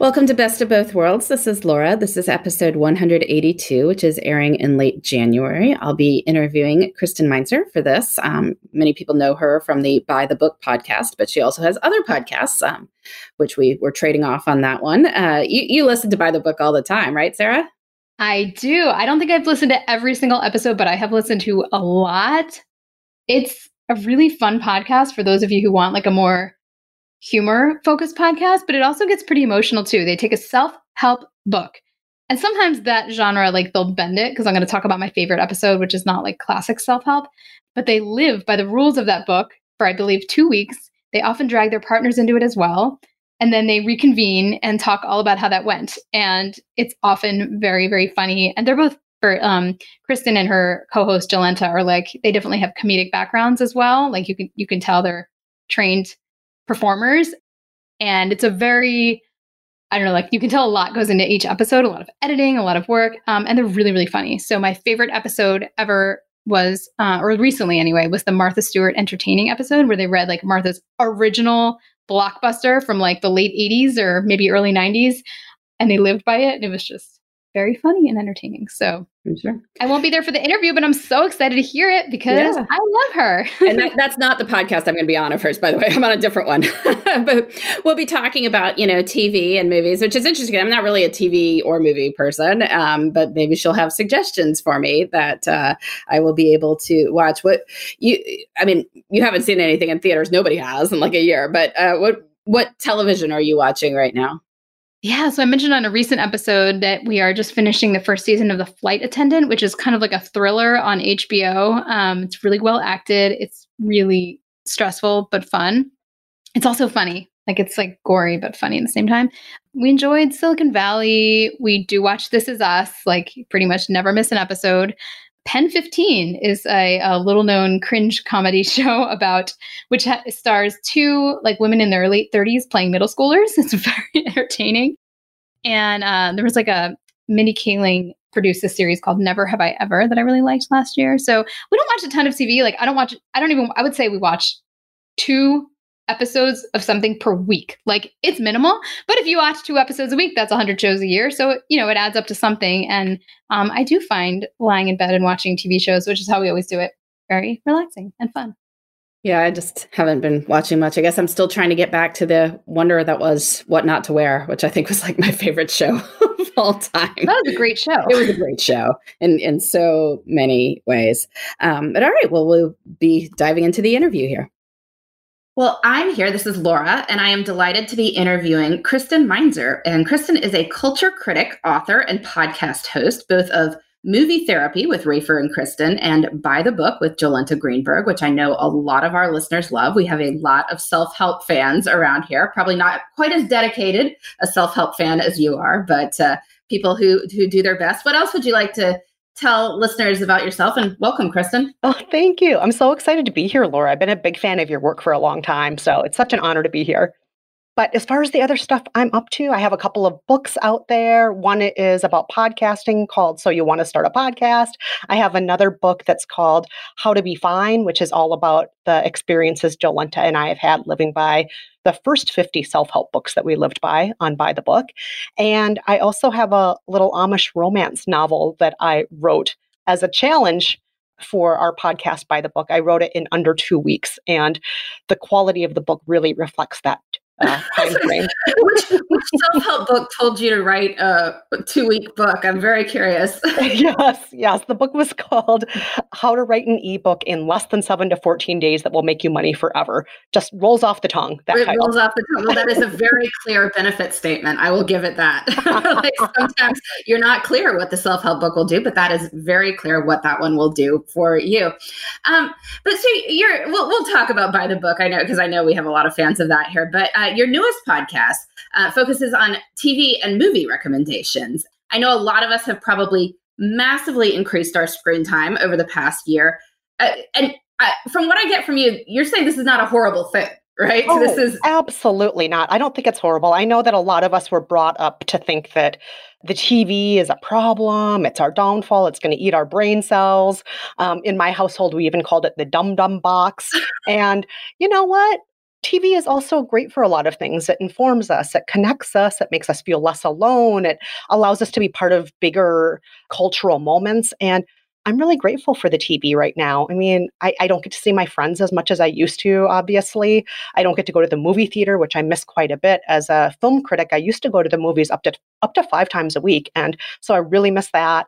Welcome to Best of Both Worlds. This is Laura. This is episode 182, which is airing in late January. I'll be interviewing Kristen Meinzer for this. Um, many people know her from the By the Book podcast, but she also has other podcasts, um, which we were trading off on that one. Uh, you, you listen to By the Book all the time, right, Sarah? I do. I don't think I've listened to every single episode, but I have listened to a lot. It's a really fun podcast for those of you who want like a more humor focused podcast, but it also gets pretty emotional too. They take a self help book. And sometimes that genre, like they'll bend it because I'm going to talk about my favorite episode, which is not like classic self help, but they live by the rules of that book for, I believe, two weeks. They often drag their partners into it as well. And then they reconvene and talk all about how that went. And it's often very, very funny. And they're both for um, Kristen and her co-host Jolenta are like they definitely have comedic backgrounds as well. Like you can you can tell they're trained performers. And it's a very, I don't know, like you can tell a lot goes into each episode, a lot of editing, a lot of work, um, and they're really, really funny. So my favorite episode ever was, uh, or recently anyway, was the Martha Stewart entertaining episode where they read like Martha's original blockbuster from like the late 80s or maybe early 90s and they lived by it. And it was just very funny and entertaining. So sure. I won't be there for the interview, but I'm so excited to hear it because yeah. I love her. and that, that's not the podcast I'm going to be on of hers, by the way. I'm on a different one. but we'll be talking about, you know, TV and movies, which is interesting. I'm not really a TV or movie person, um, but maybe she'll have suggestions for me that uh, I will be able to watch. What you, I mean, you haven't seen anything in theaters. Nobody has in like a year, but uh, what, what television are you watching right now? Yeah, so I mentioned on a recent episode that we are just finishing the first season of The Flight Attendant, which is kind of like a thriller on HBO. Um, it's really well acted. It's really stressful but fun. It's also funny. Like it's like gory but funny at the same time. We enjoyed Silicon Valley. We do watch This Is Us, like pretty much never miss an episode. Pen 15 is a, a, little known cringe comedy show about which ha- stars two like women in their late 30s playing middle schoolers. It's very entertaining. And uh, there was like a Mindy Kaling produced a series called Never Have I Ever that I really liked last year. So we don't watch a ton of TV. Like I don't watch, I don't even, I would say we watch two episodes of something per week. Like it's minimal, but if you watch two episodes a week, that's 100 shows a year. So, you know, it adds up to something. And um, I do find lying in bed and watching TV shows, which is how we always do it, very relaxing and fun. Yeah, I just haven't been watching much. I guess I'm still trying to get back to the wonder that was What Not to Wear, which I think was like my favorite show of all time. That was a great show. It was a great show in, in so many ways. Um, but all right, well, we'll be diving into the interview here. Well, I'm here. This is Laura, and I am delighted to be interviewing Kristen Meinzer. And Kristen is a culture critic, author, and podcast host, both of Movie Therapy with Rafer and Kristen, and By the Book with Jolenta Greenberg, which I know a lot of our listeners love. We have a lot of self help fans around here, probably not quite as dedicated a self help fan as you are, but uh, people who, who do their best. What else would you like to tell listeners about yourself and welcome, Kristen. Oh, thank you. I'm so excited to be here, Laura. I've been a big fan of your work for a long time. So it's such an honor to be here. But as far as the other stuff I'm up to, I have a couple of books out there. One is about podcasting called So You Want to Start a Podcast. I have another book that's called How to Be Fine, which is all about the experiences Jolenta and I have had living by the first 50 self help books that we lived by on By the Book. And I also have a little Amish romance novel that I wrote as a challenge for our podcast by the book. I wrote it in under two weeks, and the quality of the book really reflects that uh, time frame. which, which self-help book told you to write a two-week book? I'm very curious. yes, yes. The book was called "How to Write an Ebook in Less Than Seven to Fourteen Days That Will Make You Money Forever." Just rolls off the tongue. That it title. rolls off the tongue. Well, that is a very clear benefit statement. I will give it that. like sometimes you're not clear what the self-help book will do, but that is very clear what that one will do for you. Um, but so you're. We'll, we'll talk about by the book. I know because I know we have a lot of fans of that here, but. Uh, your newest podcast uh, focuses on TV and movie recommendations. I know a lot of us have probably massively increased our screen time over the past year. Uh, and uh, from what I get from you, you're saying this is not a horrible thing right? Oh, so this is absolutely not. I don't think it's horrible. I know that a lot of us were brought up to think that the TV is a problem, it's our downfall, it's going to eat our brain cells. Um, in my household, we even called it the dum dum box. and you know what? TV is also great for a lot of things. It informs us, it connects us, it makes us feel less alone, it allows us to be part of bigger cultural moments. And I'm really grateful for the TV right now. I mean, I, I, don't get to see my friends as much as I used to, obviously. I don't get to go to the movie theater, which I miss quite a bit. As a film critic, I used to go to the movies up to up to five times a week. And so I really miss that.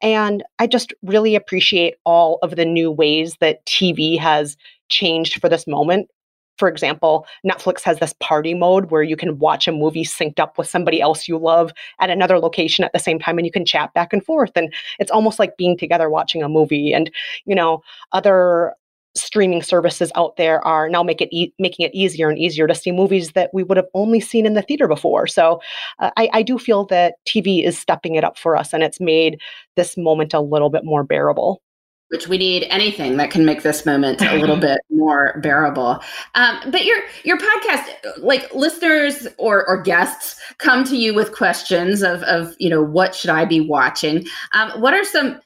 And I just really appreciate all of the new ways that TV has changed for this moment for example, Netflix has this party mode where you can watch a movie synced up with somebody else you love at another location at the same time and you can chat back and forth. And it's almost like being together watching a movie. And, you know, other streaming services out there are now make it e- making it easier and easier to see movies that we would have only seen in the theater before. So uh, I, I do feel that TV is stepping it up for us and it's made this moment a little bit more bearable which we need anything that can make this moment a little bit more bearable. Um, but your your podcast, like listeners or or guests, come to you with questions of of you know what should I be watching? Um, what are some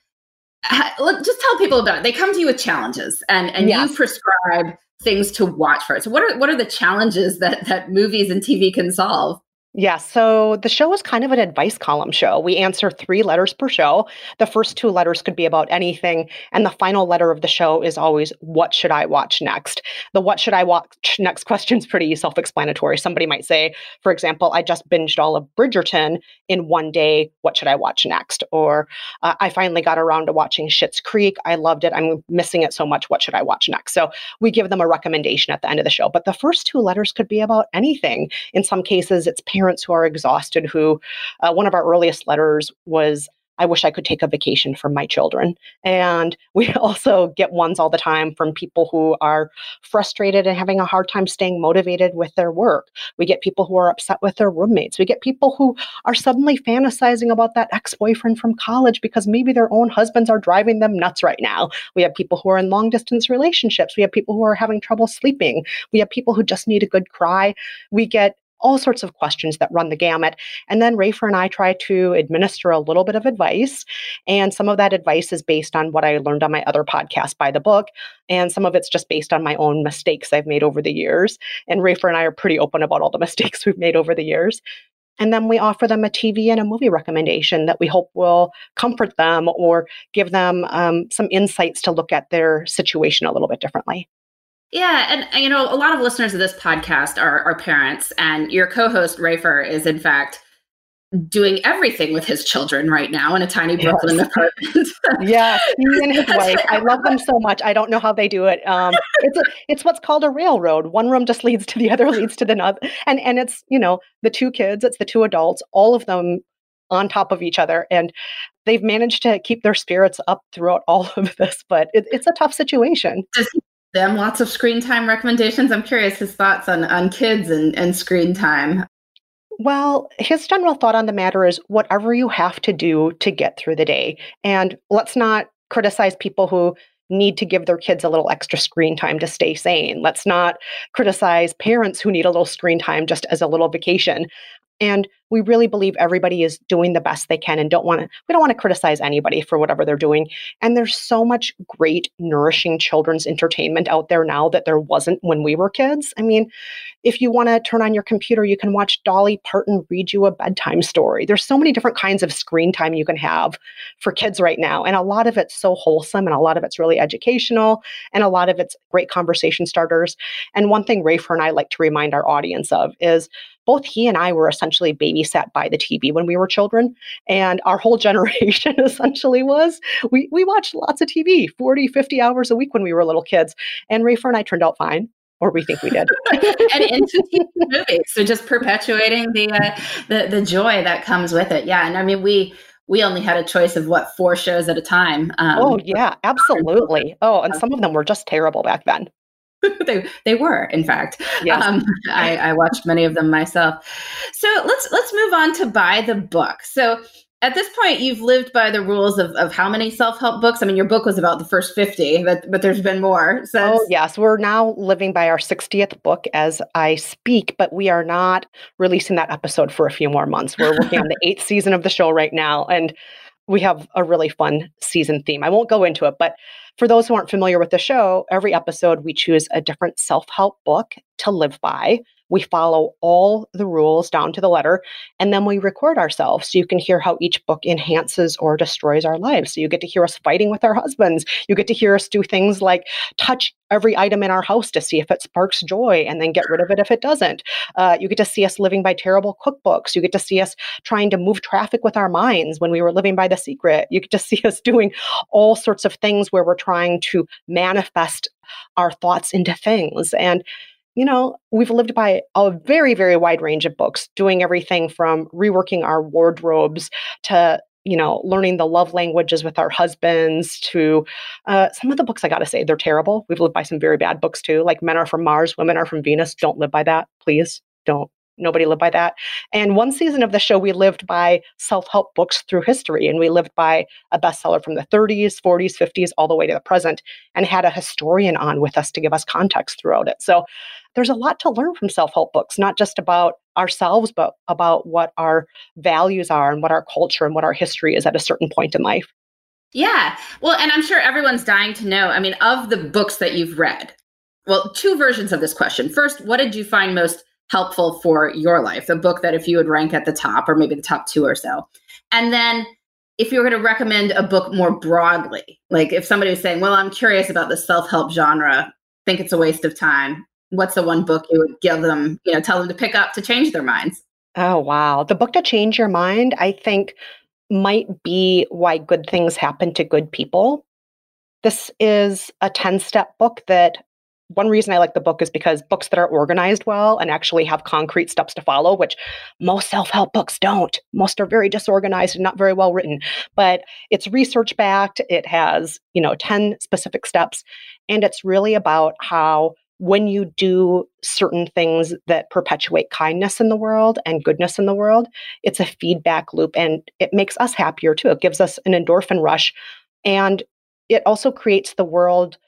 just tell people about it. They come to you with challenges, and and yes. you prescribe things to watch for it. So what are what are the challenges that that movies and TV can solve? Yeah, so the show is kind of an advice column show. We answer three letters per show. The first two letters could be about anything, and the final letter of the show is always, What should I watch next? The what should I watch next question is pretty self explanatory. Somebody might say, for example, I just binged all of Bridgerton in one day. What should I watch next? Or uh, I finally got around to watching Schitt's Creek. I loved it. I'm missing it so much. What should I watch next? So we give them a recommendation at the end of the show. But the first two letters could be about anything. In some cases, it's parents who are exhausted, who uh, one of our earliest letters was I wish I could take a vacation from my children. And we also get ones all the time from people who are frustrated and having a hard time staying motivated with their work. We get people who are upset with their roommates. We get people who are suddenly fantasizing about that ex boyfriend from college because maybe their own husbands are driving them nuts right now. We have people who are in long distance relationships. We have people who are having trouble sleeping. We have people who just need a good cry. We get all sorts of questions that run the gamut. And then Rafer and I try to administer a little bit of advice. And some of that advice is based on what I learned on my other podcast, By the Book. And some of it's just based on my own mistakes I've made over the years. And Rafer and I are pretty open about all the mistakes we've made over the years. And then we offer them a TV and a movie recommendation that we hope will comfort them or give them um, some insights to look at their situation a little bit differently. Yeah, and you know, a lot of listeners of this podcast are, are parents, and your co-host Rafer is in fact doing everything with his children right now in a tiny Brooklyn yes. apartment. yeah, he and his wife. I love them so much. I don't know how they do it. Um, it's a, it's what's called a railroad. One room just leads to the other, leads to the other, and and it's you know the two kids, it's the two adults, all of them on top of each other, and they've managed to keep their spirits up throughout all of this. But it, it's a tough situation. Does he them lots of screen time recommendations. I'm curious his thoughts on on kids and, and screen time. Well, his general thought on the matter is whatever you have to do to get through the day. And let's not criticize people who need to give their kids a little extra screen time to stay sane. Let's not criticize parents who need a little screen time just as a little vacation. And we really believe everybody is doing the best they can and don't want to we don't want to criticize anybody for whatever they're doing. And there's so much great nourishing children's entertainment out there now that there wasn't when we were kids. I mean if you want to turn on your computer you can watch dolly parton read you a bedtime story. There's so many different kinds of screen time you can have for kids right now and a lot of it's so wholesome and a lot of it's really educational and a lot of it's great conversation starters. And one thing rafer and i like to remind our audience of is both he and i were essentially babysat by the TV when we were children. And our whole generation essentially was we, we watched lots of TV, 40, 50 hours a week when we were little kids. And Rafer and I turned out fine or we think we did. and into movies, so just perpetuating the, uh, the the joy that comes with it. Yeah, and I mean we we only had a choice of what four shows at a time. Um, oh yeah, absolutely. Oh, and some of them were just terrible back then. they they were, in fact. Yes. Um, I, I watched many of them myself. So let's let's move on to by the book. So at this point, you've lived by the rules of, of how many self help books. I mean, your book was about the first fifty, but but there's been more. So oh yes, we're now living by our sixtieth book as I speak, but we are not releasing that episode for a few more months. We're working on the eighth season of the show right now, and we have a really fun season theme. I won't go into it, but for those who aren't familiar with the show, every episode we choose a different self help book to live by. We follow all the rules down to the letter, and then we record ourselves so you can hear how each book enhances or destroys our lives. So you get to hear us fighting with our husbands. You get to hear us do things like touch every item in our house to see if it sparks joy and then get rid of it if it doesn't. Uh, you get to see us living by terrible cookbooks. You get to see us trying to move traffic with our minds when we were living by the secret. You get to see us doing all sorts of things where we're trying to manifest our thoughts into things. And you know, we've lived by a very, very wide range of books, doing everything from reworking our wardrobes to you know, learning the love languages with our husbands to uh, some of the books I got to say, they're terrible. We've lived by some very bad books too, like Men Are From Mars, Women Are From Venus. Don't live by that, please. Don't nobody lived by that. And one season of the show, we lived by self help books through history. And we lived by a bestseller from the 30s, 40s, 50s, all the way to the present, and had a historian on with us to give us context throughout it. So there's a lot to learn from self help books, not just about ourselves, but about what our values are and what our culture and what our history is at a certain point in life. Yeah. Well, and I'm sure everyone's dying to know. I mean, of the books that you've read, well, two versions of this question. First, what did you find most helpful for your life? The book that if you would rank at the top or maybe the top two or so. And then if you were going to recommend a book more broadly, like if somebody was saying, well, I'm curious about the self help genre, think it's a waste of time, what's the one book you would give them, you know, tell them to pick up to change their minds? Oh, wow. The book to change your mind, I think, might be Why Good Things Happen to Good People. This is a 10 step book that one reason I like the book is because books that are organized well and actually have concrete steps to follow, which most self help books don't. Most are very disorganized and not very well written, but it's research backed. It has, you know, 10 specific steps. And it's really about how when you do certain things that perpetuate kindness in the world and goodness in the world, it's a feedback loop and it makes us happier too. It gives us an endorphin rush. And it also creates the world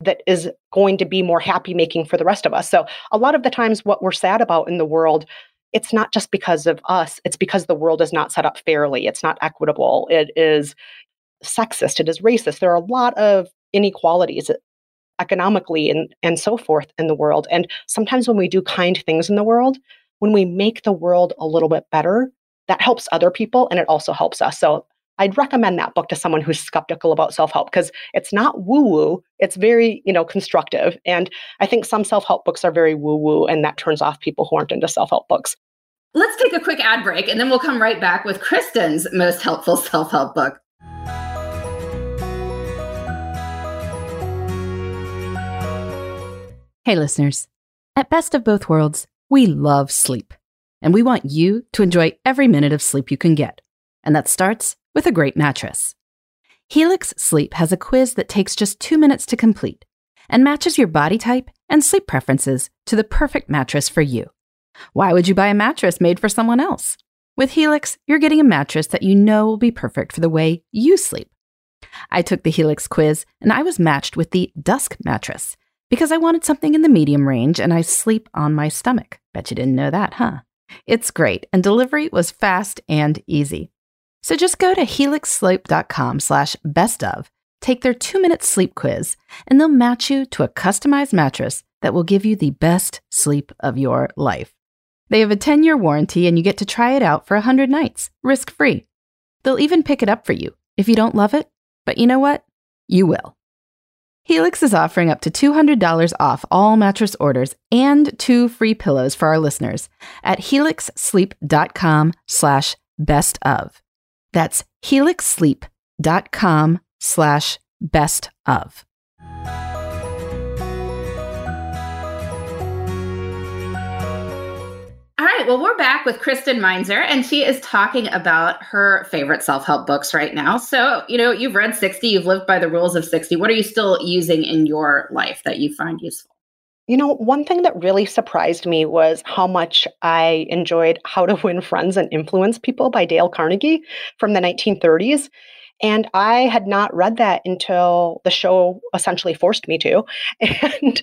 that is going to be more happy making for the rest of us. So, a lot of the times, what we're sad about in the world it's not just because of us, it's because the world is not set up fairly. It's not equitable. It is sexist. It is racist. There are a lot of inequalities economically and, and so forth in the world. And sometimes when we do kind things in the world, when we make the world a little bit better, that helps other people and it also helps us. So I'd recommend that book to someone who's skeptical about self-help because it's not woo-woo, it's very, you know, constructive. And I think some self-help books are very woo-woo and that turns off people who aren't into self-help books. Let's take a quick ad break and then we'll come right back with Kristen's most helpful self-help book. Hey listeners. At Best of Both Worlds, we love sleep. And we want you to enjoy every minute of sleep you can get. And that starts with a great mattress. Helix Sleep has a quiz that takes just two minutes to complete and matches your body type and sleep preferences to the perfect mattress for you. Why would you buy a mattress made for someone else? With Helix, you're getting a mattress that you know will be perfect for the way you sleep. I took the Helix quiz and I was matched with the Dusk mattress because I wanted something in the medium range and I sleep on my stomach. Bet you didn't know that, huh? It's great, and delivery was fast and easy. So just go to helixsleep.com slash best of, take their two-minute sleep quiz, and they'll match you to a customized mattress that will give you the best sleep of your life. They have a 10-year warranty and you get to try it out for 100 nights, risk-free. They'll even pick it up for you if you don't love it, but you know what? You will. Helix is offering up to $200 off all mattress orders and two free pillows for our listeners at helixsleep.com slash best of. That's helixsleep.com slash best of. Right, well, we're back with Kristen Meinzer, and she is talking about her favorite self help books right now. So, you know, you've read 60, you've lived by the rules of 60. What are you still using in your life that you find useful? You know, one thing that really surprised me was how much I enjoyed How to Win Friends and Influence People by Dale Carnegie from the 1930s. And I had not read that until the show essentially forced me to. And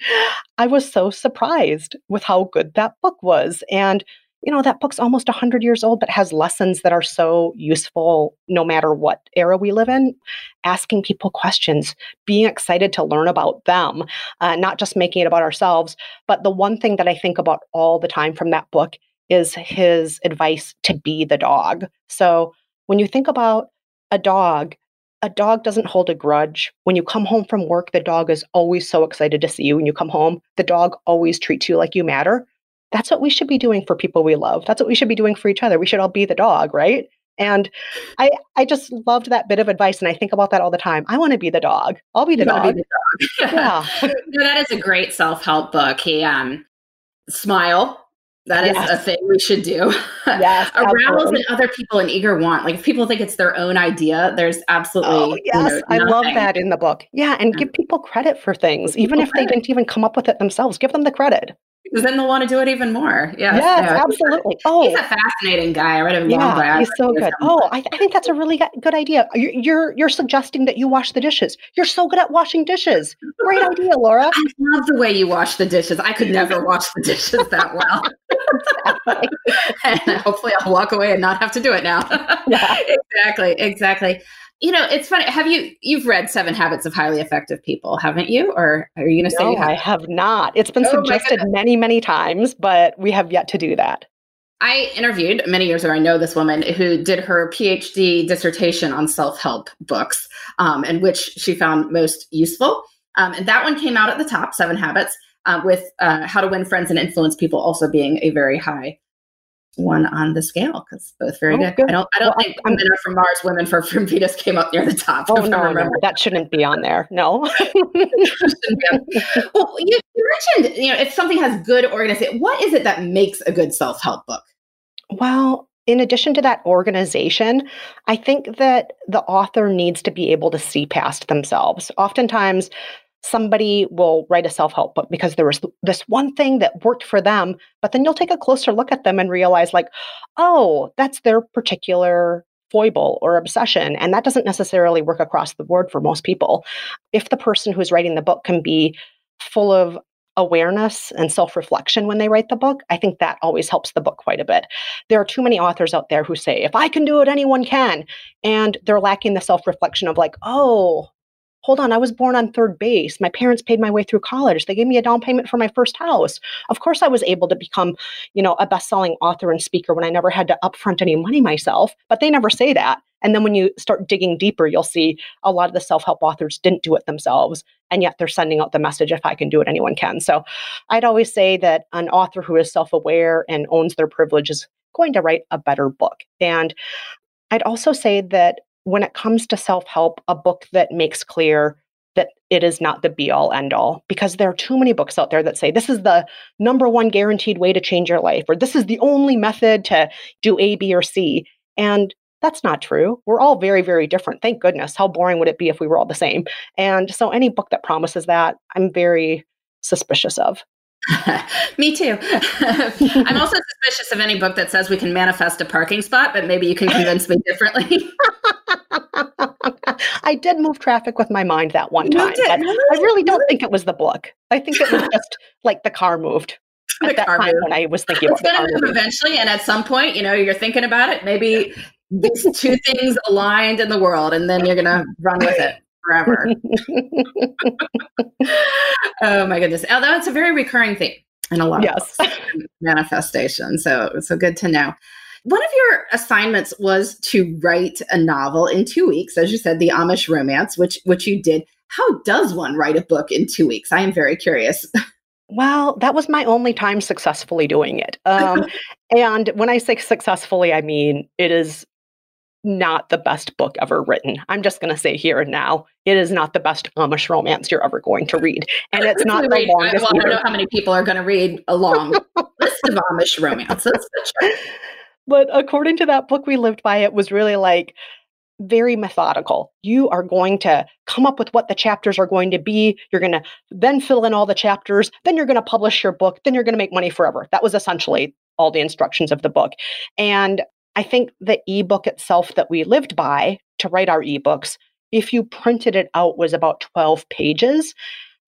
I was so surprised with how good that book was. And, you know, that book's almost 100 years old, but has lessons that are so useful no matter what era we live in. Asking people questions, being excited to learn about them, uh, not just making it about ourselves. But the one thing that I think about all the time from that book is his advice to be the dog. So when you think about a dog, a dog doesn't hold a grudge. When you come home from work, the dog is always so excited to see you. When you come home, the dog always treats you like you matter. That's what we should be doing for people we love. That's what we should be doing for each other. We should all be the dog, right? And I I just loved that bit of advice and I think about that all the time. I want to be the dog. I'll be the You dog. be the dog. yeah. no, that is a great self-help book. He um smile. That is Yes. a thing we should do. Yes, Arouse in other people an eager want. Like if people think it's their own idea, there's absolutely Oh, you yes. know, I love that in the book. Yeah. And Yeah. give people credit for things, Give even if they didn't even come up with it themselves. Give them the credit. Because then they'll want to do it even more. Yes, Yes, a- absolutely. Oh, He's a fascinating guy. I read a long Yeah, he's so good. Oh, I, I think that's a really good idea. You're, you're you're suggesting that you wash the dishes. You're so good at washing dishes. Great idea, Laura. I love the way you wash the dishes. I could never wash the dishes that well. and hopefully I'll walk away and not have to do it now. Yeah. exactly, exactly. You know, it's funny. Have you you've read Seven Habits of Highly Effective People, haven't you? Or are you going to say No, you have? I have not. It's been Oh suggested many, many times, but we have yet to do that. I interviewed many years ago. I know this woman who did her PhD dissertation on self help books, um, and which she found most useful. Um, and that one came out at the top, Seven Habits, uh, with uh, How to Win Friends and Influence People also being a very high one on the scale because both very Oh, good. good. I don't. I don't Well, think I'm- Women Are from Mars, Women for from Venus came up near the top. Oh no, no, that shouldn't be on there. No. well, you, you mentioned, you know, if something has good organization, what is it that makes a good self help book? Well, in addition to that organization, I think that the author needs to be able to see past themselves. Oftentimes, somebody will write a self help book because there was this one thing that worked for them, but then you'll take a closer look at them and realize, like, oh, that's their particular foible or obsession. And that doesn't necessarily work across the board for most people. If the person who's writing the book can be full of awareness and self reflection when they write the book, I think that always helps the book quite a bit. There are too many authors out there who say, if I can do it, anyone can. And they're lacking the self reflection of, like, oh, hold on, I was born on third base. My parents paid my way through college. They gave me a down payment for my first house. Of course, I was able to become, you know, a best-selling author and speaker when I never had to upfront any money myself. But they never say that. And then when you start digging deeper, you'll see a lot of the self-help authors didn't do it themselves, and yet they're sending out the message: if I can do it, anyone can. So, I'd always say that an author who is self-aware and owns their privilege is going to write a better book. And I'd also say that when it comes to self help, a book that makes clear that it is not the be all end all, because there are too many books out there that say this is the number one guaranteed way to change your life, or this is the only method to do A, B, or C. And that's not true. We're all very, very different. Thank goodness. How boring would it be if we were all the same? And so, any book that promises that, I'm very suspicious of. Me too. I'm also suspicious of any book that says we can manifest a parking spot, but maybe you can convince me differently. I did move traffic with my mind that one time. I really don't think it was the book. I think it was just like the car moved. The at that car time moved. when I was thinking about It's going to move eventually, and at some point, you know, you're thinking about it. Maybe these two things aligned in the world, and then you're going to run with it forever. oh my goodness! Although it's a very recurring theme in a lot Yes. of manifestation. So so good to know. One of your assignments was to write a novel in two weeks, as you said, the Amish Romance, which which you did. How does one write a book in two weeks? I am very curious. Well, that was my only time successfully doing it. Um, and when I say successfully, I mean it is not the best book ever written. I'm just going to say here and now, it is not the best Amish romance you're ever going to read. And it's not the Read- longest. I don't know how many people are going to read a long list of Amish romances. But according to that book we lived by, it was really like very methodical. You are going to come up with what the chapters are going to be. You're going to then fill in all the chapters. Then you're going to publish your book. Then you're going to make money forever. That was essentially all the instructions of the book. And I think the ebook itself that we lived by to write our ebooks, if you printed it out, was about 12 pages.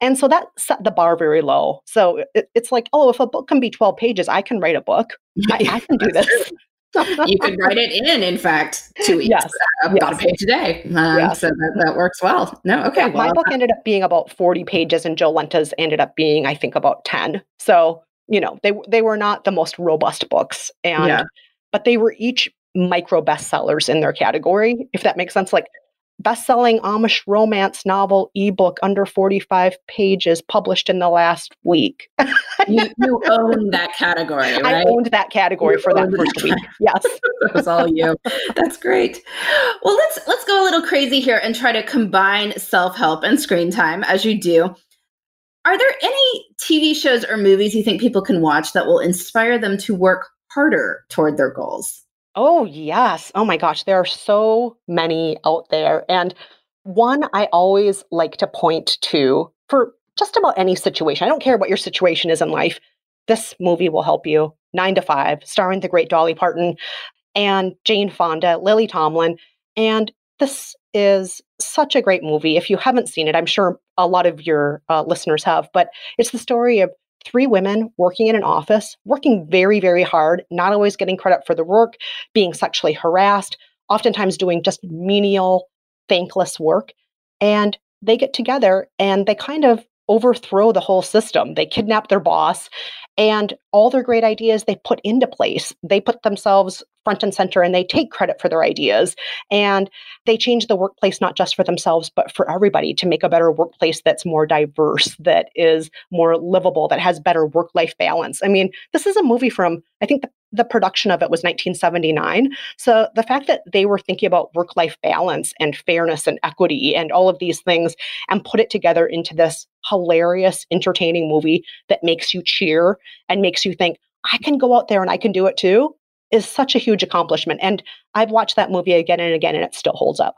And so that set the bar very low. So it, it's like, oh, if a book can be 12 pages, I can write a book. I, I can do this. You could write it in, in fact, two weeks, Yes, about yes. a page a day. Um, Yes. So that, that works well. No, okay. Yeah, my book ended up being about 40 pages and Jolenta's ended up being, I think, about 10. So, you know, they they were not the most robust books. And Yeah. but they were each micro bestsellers in their category, if that makes sense. Like best-selling Amish romance novel ebook under 45 pages published in the last week. you, you own that category, I owned that category You for that first that week. Yes. that was all you. That's great. Well, let's let's go a little crazy here and try to combine self-help and screen time as you do. Are there any TV shows or movies you think people can watch that will inspire them to work harder toward their goals? Oh, yes. Oh my gosh, there are so many out there. And one I always like to point to for just about any situation. I don't care what your situation is in life. This movie will help you. Nine to Five, starring the great Dolly Parton and Jane Fonda, Lily Tomlin. And this is such a great movie. If you haven't seen it, I'm sure a lot of your uh, listeners have, but it's the story of three women working in an office, working very, very hard, not always getting credit for the work, being sexually harassed, oftentimes doing just menial, thankless work. And they get together and they kind of overthrow the whole system. They kidnap their boss and all their great ideas they put into place. They put themselves front and center and they take credit for their ideas. And they change the workplace not just for themselves, but for everybody to make a better workplace that's more diverse, that is more livable, that has better work life balance. I mean, this is a movie from, I think the, the production of it was 1979. So the fact that they were thinking about work life balance and fairness and equity and all of these things and put it together into this hilarious, entertaining movie that makes you cheer and makes you think, I can go out there and I can do it too, is such a huge accomplishment. And I've watched that movie again and again and it still holds up.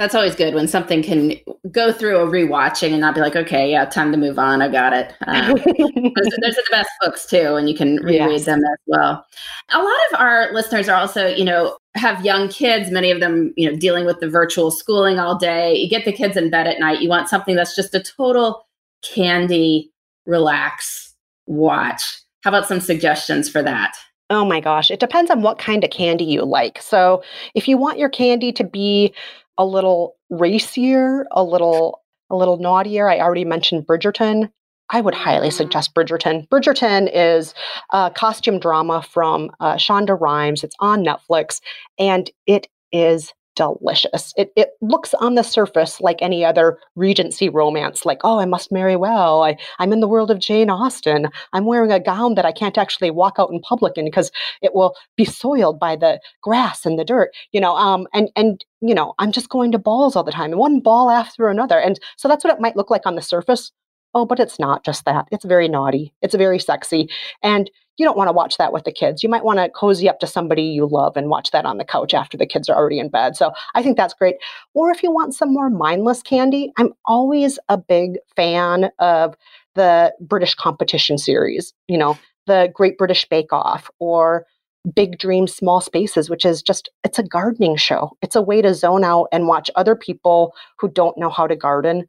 That's always good when something can go through a rewatching and not be like, okay, yeah, time to move on. I got it. Uh, those, those are the best books too, and you can reread Yes. them as well. A lot of our listeners are also, you know, have young kids. Many of them, you know, dealing with the virtual schooling all day. You get the kids in bed at night. You want something that's just a total candy relax, watch? How about some suggestions for that? Oh my gosh, it depends on what kind of candy you like. So, if you want your candy to be a little racier, a little a little naughtier, I already mentioned Bridgerton. I would highly Mm-hmm. suggest Bridgerton. Bridgerton is a costume drama from uh, Shonda Rhimes. It's on Netflix, and it is delicious. It it looks on the surface like any other Regency romance, like oh, I must marry well. I I'm in the world of Jane Austen. I'm wearing a gown that I can't actually walk out in public in because it will be soiled by the grass and the dirt. You know, um, and and you know, I'm just going to balls all the time, and one ball after another, and so that's what it might look like on the surface. Oh, but it's not just that. It's very naughty. It's very sexy. And you don't want to watch that with the kids. You might want to cozy up to somebody you love and watch that on the couch after the kids are already in bed. So I think that's great. Or if you want some more mindless candy, I'm always a big fan of the British competition series, you know, the Great British Bake Off or Big Dreams, Small Spaces, which is just, it's a gardening show. It's a way to zone out and watch other people who don't know how to garden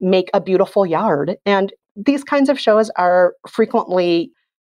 make a beautiful yard. And these kinds of shows are frequently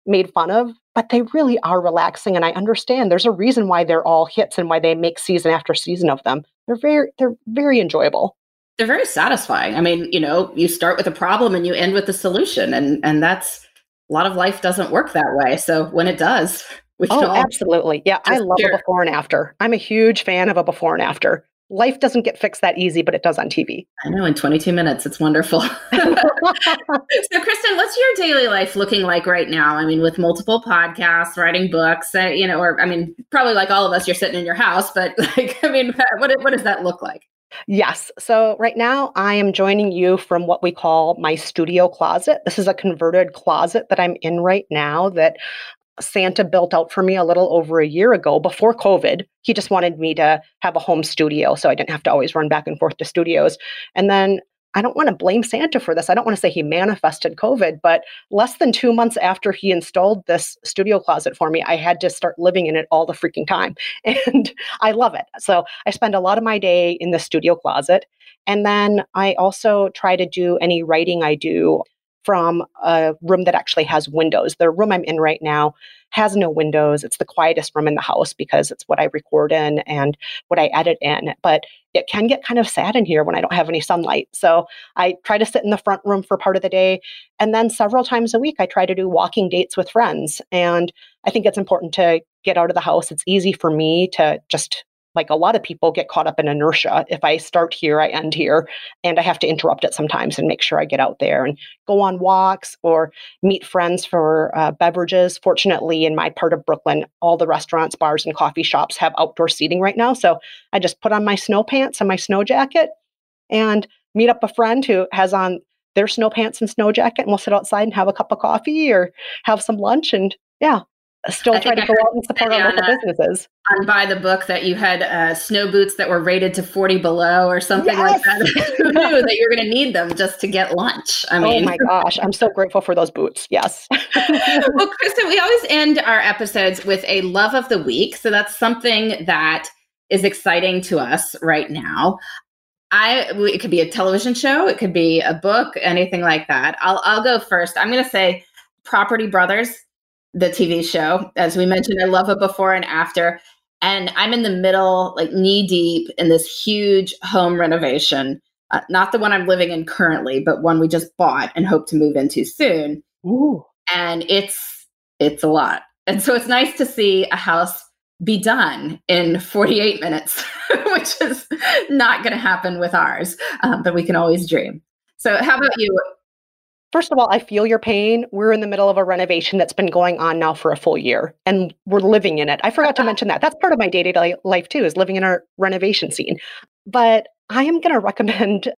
made fun of, but they really are relaxing. And I understand there's a reason why they're all hits and why they make season after season of them. They're very, they're very enjoyable. They're very satisfying. I mean, you know, you start with a problem and you end with a solution, and and that's a lot of life doesn't work that way. So when it does, we Oh, absolutely. Yeah, I love share. a before and after. I'm a huge fan of a before and after. Life doesn't get fixed that easy, but it does on TV. I know in 22 minutes, it's wonderful. so, Kristen, what's your daily life looking like right now? I mean, with multiple podcasts, writing books, uh, you know, or I mean, probably like all of us, you're sitting in your house, but like, I mean, what what does that look like? Yes. So right now I am joining you from what we call my studio closet. This is a converted closet that I'm in right now that Santa built out for me a little over a year ago before COVID. He just wanted me to have a home studio so I didn't have to always run back and forth to studios. And then I don't want to blame Santa for this. I don't want to say he manifested COVID, but less than two months after he installed this studio closet for me, I had to start living in it all the freaking time. And I love it. So I spend a lot of my day in the studio closet. And then I also try to do any writing I do from a room that actually has windows. The room I'm in right now has no windows. It's the quietest room in the house because it's what I record in and what I edit in. But it can get kind of sad in here when I don't have any sunlight. So I try to sit in the front room for part of the day. And then several times a week, I try to do walking dates with friends. And I think it's important to get out of the house. It's easy for me to just like a lot of people get caught up in inertia. If I start here, I end here, and I have to interrupt it sometimes and make sure I get out there and go on walks or meet friends for uh, beverages. Fortunately, in my part of Brooklyn, all the restaurants, bars, and coffee shops have outdoor seating right now. So I just put on my snow pants and my snow jacket and meet up a friend who has on their snow pants and snow jacket, and we'll sit outside and have a cup of coffee or have some lunch. And yeah, still I try to go out and support our local businesses. On by the book that you had uh, snow boots that were rated to 40 below or something like that. Who knew that you were going to need them just to get lunch? I mean, oh my gosh, I'm so grateful for those boots. Yes. well, Kristen, we always end our episodes with a love of the week. So that's something that is exciting to us right now. I it could be a television show, it could be a book, anything like that. I'll I'll go first. I'm going to say Property Brothers, the TV show. As we mentioned, I love it before and after. And I'm in the middle, like knee deep in this huge home renovation. Uh, not the one I'm living in currently, but one we just bought and hope to move into soon Ooh. and it's it's a lot and so it's nice to see a house be done in 48 minutes which is not going to happen with ours um, but we can always dream so how about you First of all, I feel your pain. We're in the middle of a renovation that's been going on now for a full year and we're living in it. I forgot to mention that. That's part of my day to day life too, is living in our renovation scene. But I am going to recommend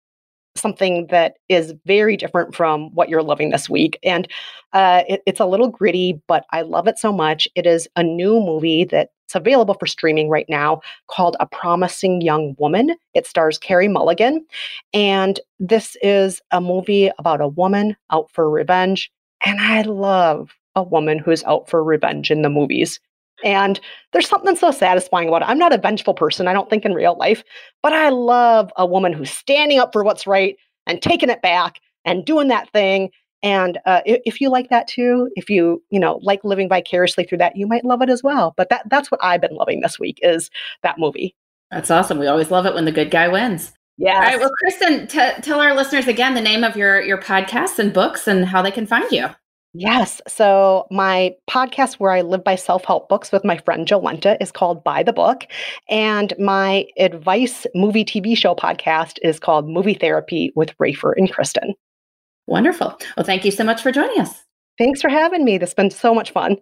something that is very different from what you're loving this week. And uh, it, it's a little gritty, but I love it so much. It is a new movie that's available for streaming right now called A Promising Young Woman. It stars Carey Mulligan. And this is a movie about a woman out for revenge. And I love a woman who's out for revenge in the movies. And there's something so satisfying about it. I'm not a vengeful person, I don't think in real life, but I love a woman who's standing up for what's right and taking it back and doing that thing. And uh, if you like that too, if you you know like living vicariously through that, you might love it as well. But that that's what I've been loving this week is that movie. That's awesome. We always love it when the good guy wins. Yeah. All right. Well, Kristen, t- tell our listeners again the name of your your podcasts and books and how they can find you. Yes. So my podcast where I live by self-help books with my friend Jolenta is called By the Book. And my advice movie TV show podcast is called Movie Therapy with Rafer and Kristen. Wonderful. Well, thank you so much for joining us. Thanks for having me. This has been so much fun.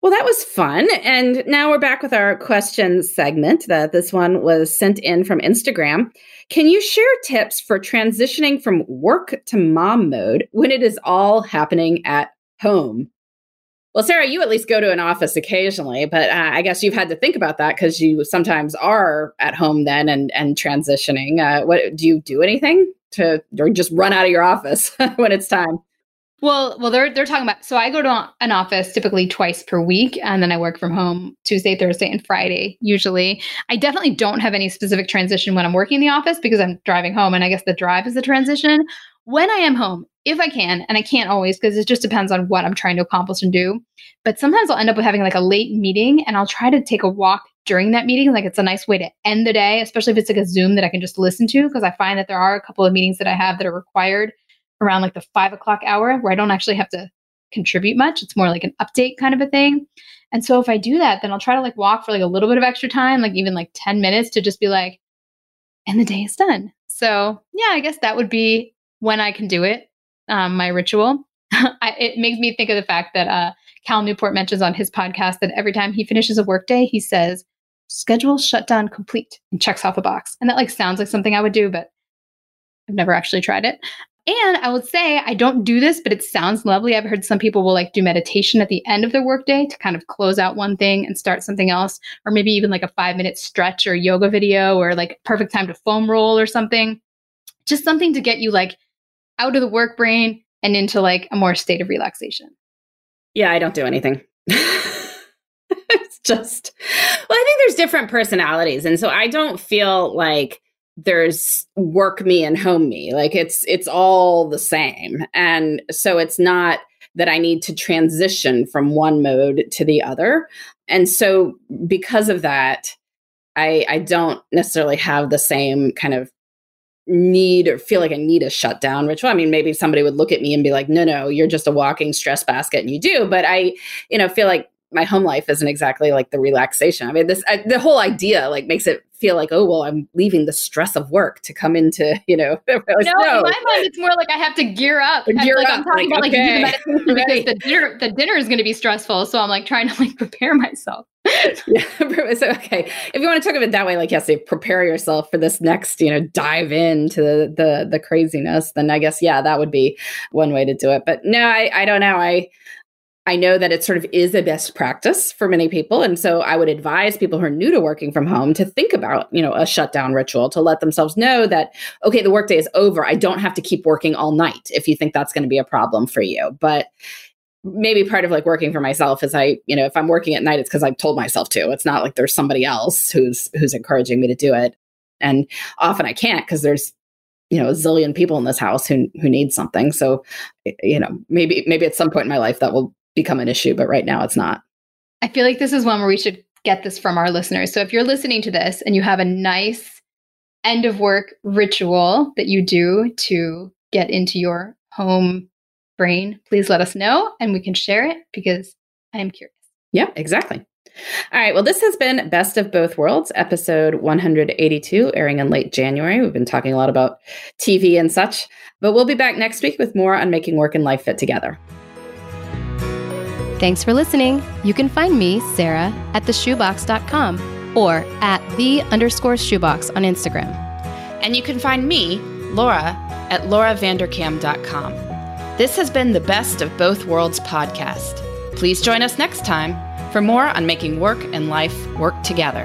Well, that was fun. And now we're back with our question segment. That this one was sent in from Instagram. Can you share tips for transitioning from work to mom mode when it is all happening at home? Well, Sarah, you at least go to an office occasionally, but uh, I guess you've had to think about that because you sometimes are at home then and and transitioning. Uh, what do you do anything to or just run out of your office when it's time? Well, well, they're they're talking about. So I go to an office typically twice per week, and then I work from home Tuesday, Thursday, and Friday. Usually, I definitely don't have any specific transition when I'm working in the office because I'm driving home, and I guess the drive is the transition. When I am home, if I can, and I can't always because it just depends on what I'm trying to accomplish and do. But sometimes I'll end up with having like a late meeting, and I'll try to take a walk during that meeting. Like it's a nice way to end the day, especially if it's like a Zoom that I can just listen to because I find that there are a couple of meetings that I have that are required around like the five o'clock hour where I don't actually have to contribute much. It's more like an update kind of a thing. And so if I do that, then I'll try to like walk for like a little bit of extra time, like even like 10 minutes to just be like, and the day is done. So yeah, I guess that would be when I can do it. Um, my ritual. I, it makes me think of the fact that uh, Cal Newport mentions on his podcast that every time he finishes a workday, he says, schedule shutdown complete and checks off a box. And that like sounds like something I would do, but I've never actually tried it. And I would say I don't do this, but it sounds lovely. I've heard some people will like do meditation at the end of their workday to kind of close out one thing and start something else, or maybe even like a five minute stretch or yoga video or like perfect time to foam roll or something. Just something to get you like out of the work brain and into like a more state of relaxation. Yeah, I don't do anything. it's just, well, I think there's different personalities. And so I don't feel like, there's work me and home me like it's it's all the same and so it's not that i need to transition from one mode to the other and so because of that i i don't necessarily have the same kind of need or feel like i need a shutdown ritual i mean maybe somebody would look at me and be like no no you're just a walking stress basket and you do but i you know feel like my home life isn't exactly like the relaxation. I mean, this I, the whole idea like makes it feel like, oh well, I'm leaving the stress of work to come into you know. no, no, in my mind, it's more like I have to gear up. Gear like, up. I'm talking like, about okay. like do the right. because the dinner the dinner is going to be stressful. So I'm like trying to like prepare myself. Yeah. So okay, if you want to talk of it that way, like yes, you prepare yourself for this next, you know, dive into the the the craziness. Then I guess yeah, that would be one way to do it. But no, I I don't know. I I know that it sort of is a best practice for many people. And so I would advise people who are new to working from home to think about, you know, a shutdown ritual to let themselves know that, okay, the workday is over. I don't have to keep working all night if you think that's going to be a problem for you. But maybe part of like working for myself is I, you know, if I'm working at night, it's because I've told myself to. It's not like there's somebody else who's who's encouraging me to do it. And often I can't because there's you know a zillion people in this house who who need something so you know maybe maybe at some point in my life that will become an issue, but right now it's not. I feel like this is one where we should get this from our listeners. So if you're listening to this and you have a nice end of work ritual that you do to get into your home brain, please let us know and we can share it because I am curious. Yeah, exactly. All right. Well, this has been Best of Both Worlds, episode 182, airing in late January. We've been talking a lot about TV and such, but we'll be back next week with more on making work and life fit together. Thanks for listening. You can find me, Sarah, at theshoebox.com or at the underscore shoebox on Instagram. And you can find me, Laura, at lauravanderkam.com. This has been the Best of Both Worlds podcast. Please join us next time for more on making work and life work together.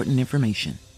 important information.